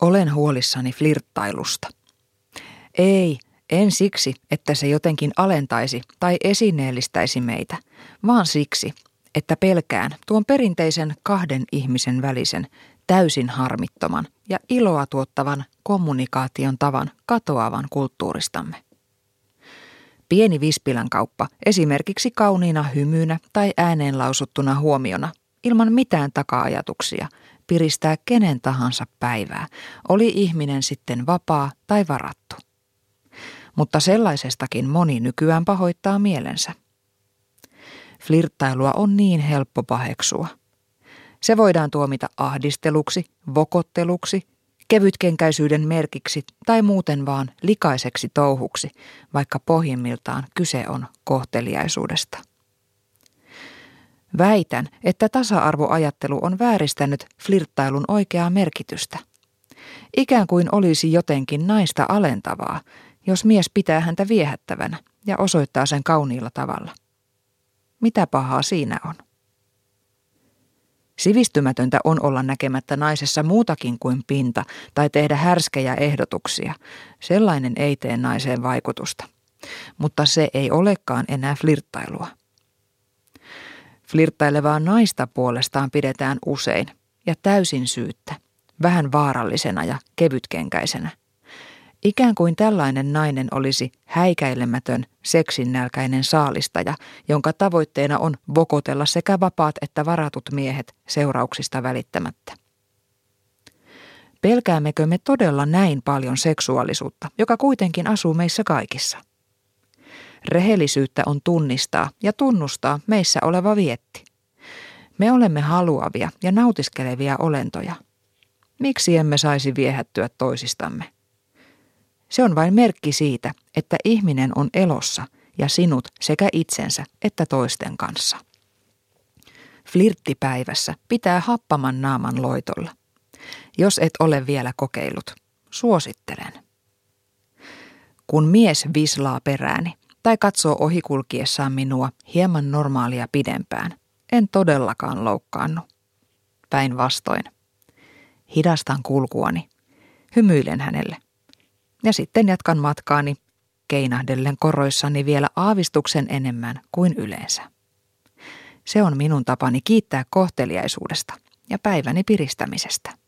Olen huolissani flirttailusta. Ei, en siksi, että se jotenkin alentaisi tai esineellistäisi meitä, vaan siksi, että pelkään tuon perinteisen kahden ihmisen välisen, täysin harmittoman ja iloa tuottavan kommunikaation tavan katoavan kulttuuristamme. Pieni vispilän kauppa, esimerkiksi kauniina hymyynä tai ääneen lausuttuna huomiona, ilman mitään taka-ajatuksia, piristää kenen tahansa päivää, oli ihminen sitten vapaa tai varattu. Mutta sellaisestakin moni nykyään pahoittaa mielensä. Flirttailua on niin helppo paheksua. Se voidaan tuomita ahdisteluksi, vokotteluksi, kevytkenkäisyyden merkiksi tai muuten vaan likaiseksi touhuksi, vaikka pohjimmiltaan kyse on kohteliaisuudesta. Väitän, että tasa-arvoajattelu on vääristänyt flirttailun oikeaa merkitystä. Ikään kuin olisi jotenkin naista alentavaa, jos mies pitää häntä viehättävänä ja osoittaa sen kauniilla tavalla. Mitä pahaa siinä on? Sivistymätöntä on olla näkemättä naisessa muutakin kuin pinta tai tehdä härskejä ehdotuksia. Sellainen ei tee naiseen vaikutusta. Mutta se ei olekaan enää flirttailua. Flirttailevaa naista puolestaan pidetään usein ja täysin syyttä, vähän vaarallisena ja kevytkenkäisenä. Ikään kuin tällainen nainen olisi häikäilemätön, seksinnälkäinen saalistaja, jonka tavoitteena on vokotella sekä vapaat että varatut miehet seurauksista välittämättä. Pelkäämmekö me todella näin paljon seksuaalisuutta, joka kuitenkin asuu meissä kaikissa? Rehellisyyttä on tunnistaa ja tunnustaa meissä oleva vietti. Me olemme haluavia ja nautiskelevia olentoja. Miksi emme saisi viehättyä toisistamme? Se on vain merkki siitä, että ihminen on elossa ja sinut sekä itsensä että toisten kanssa. Flirttipäivässä pitää happaman naaman loitolla. Jos et ole vielä kokeillut, suosittelen. Kun mies vislaa perääni tai katsoo ohikulkiessaan minua hieman normaalia pidempään, en todellakaan loukkaannu. Päinvastoin. Hidastan kulkuani. Hymyilen hänelle – ja sitten jatkan matkaani keinahdellen koroissani vielä aavistuksen enemmän kuin yleensä. Se on minun tapani kiittää kohteliaisuudesta ja päiväni piristämisestä.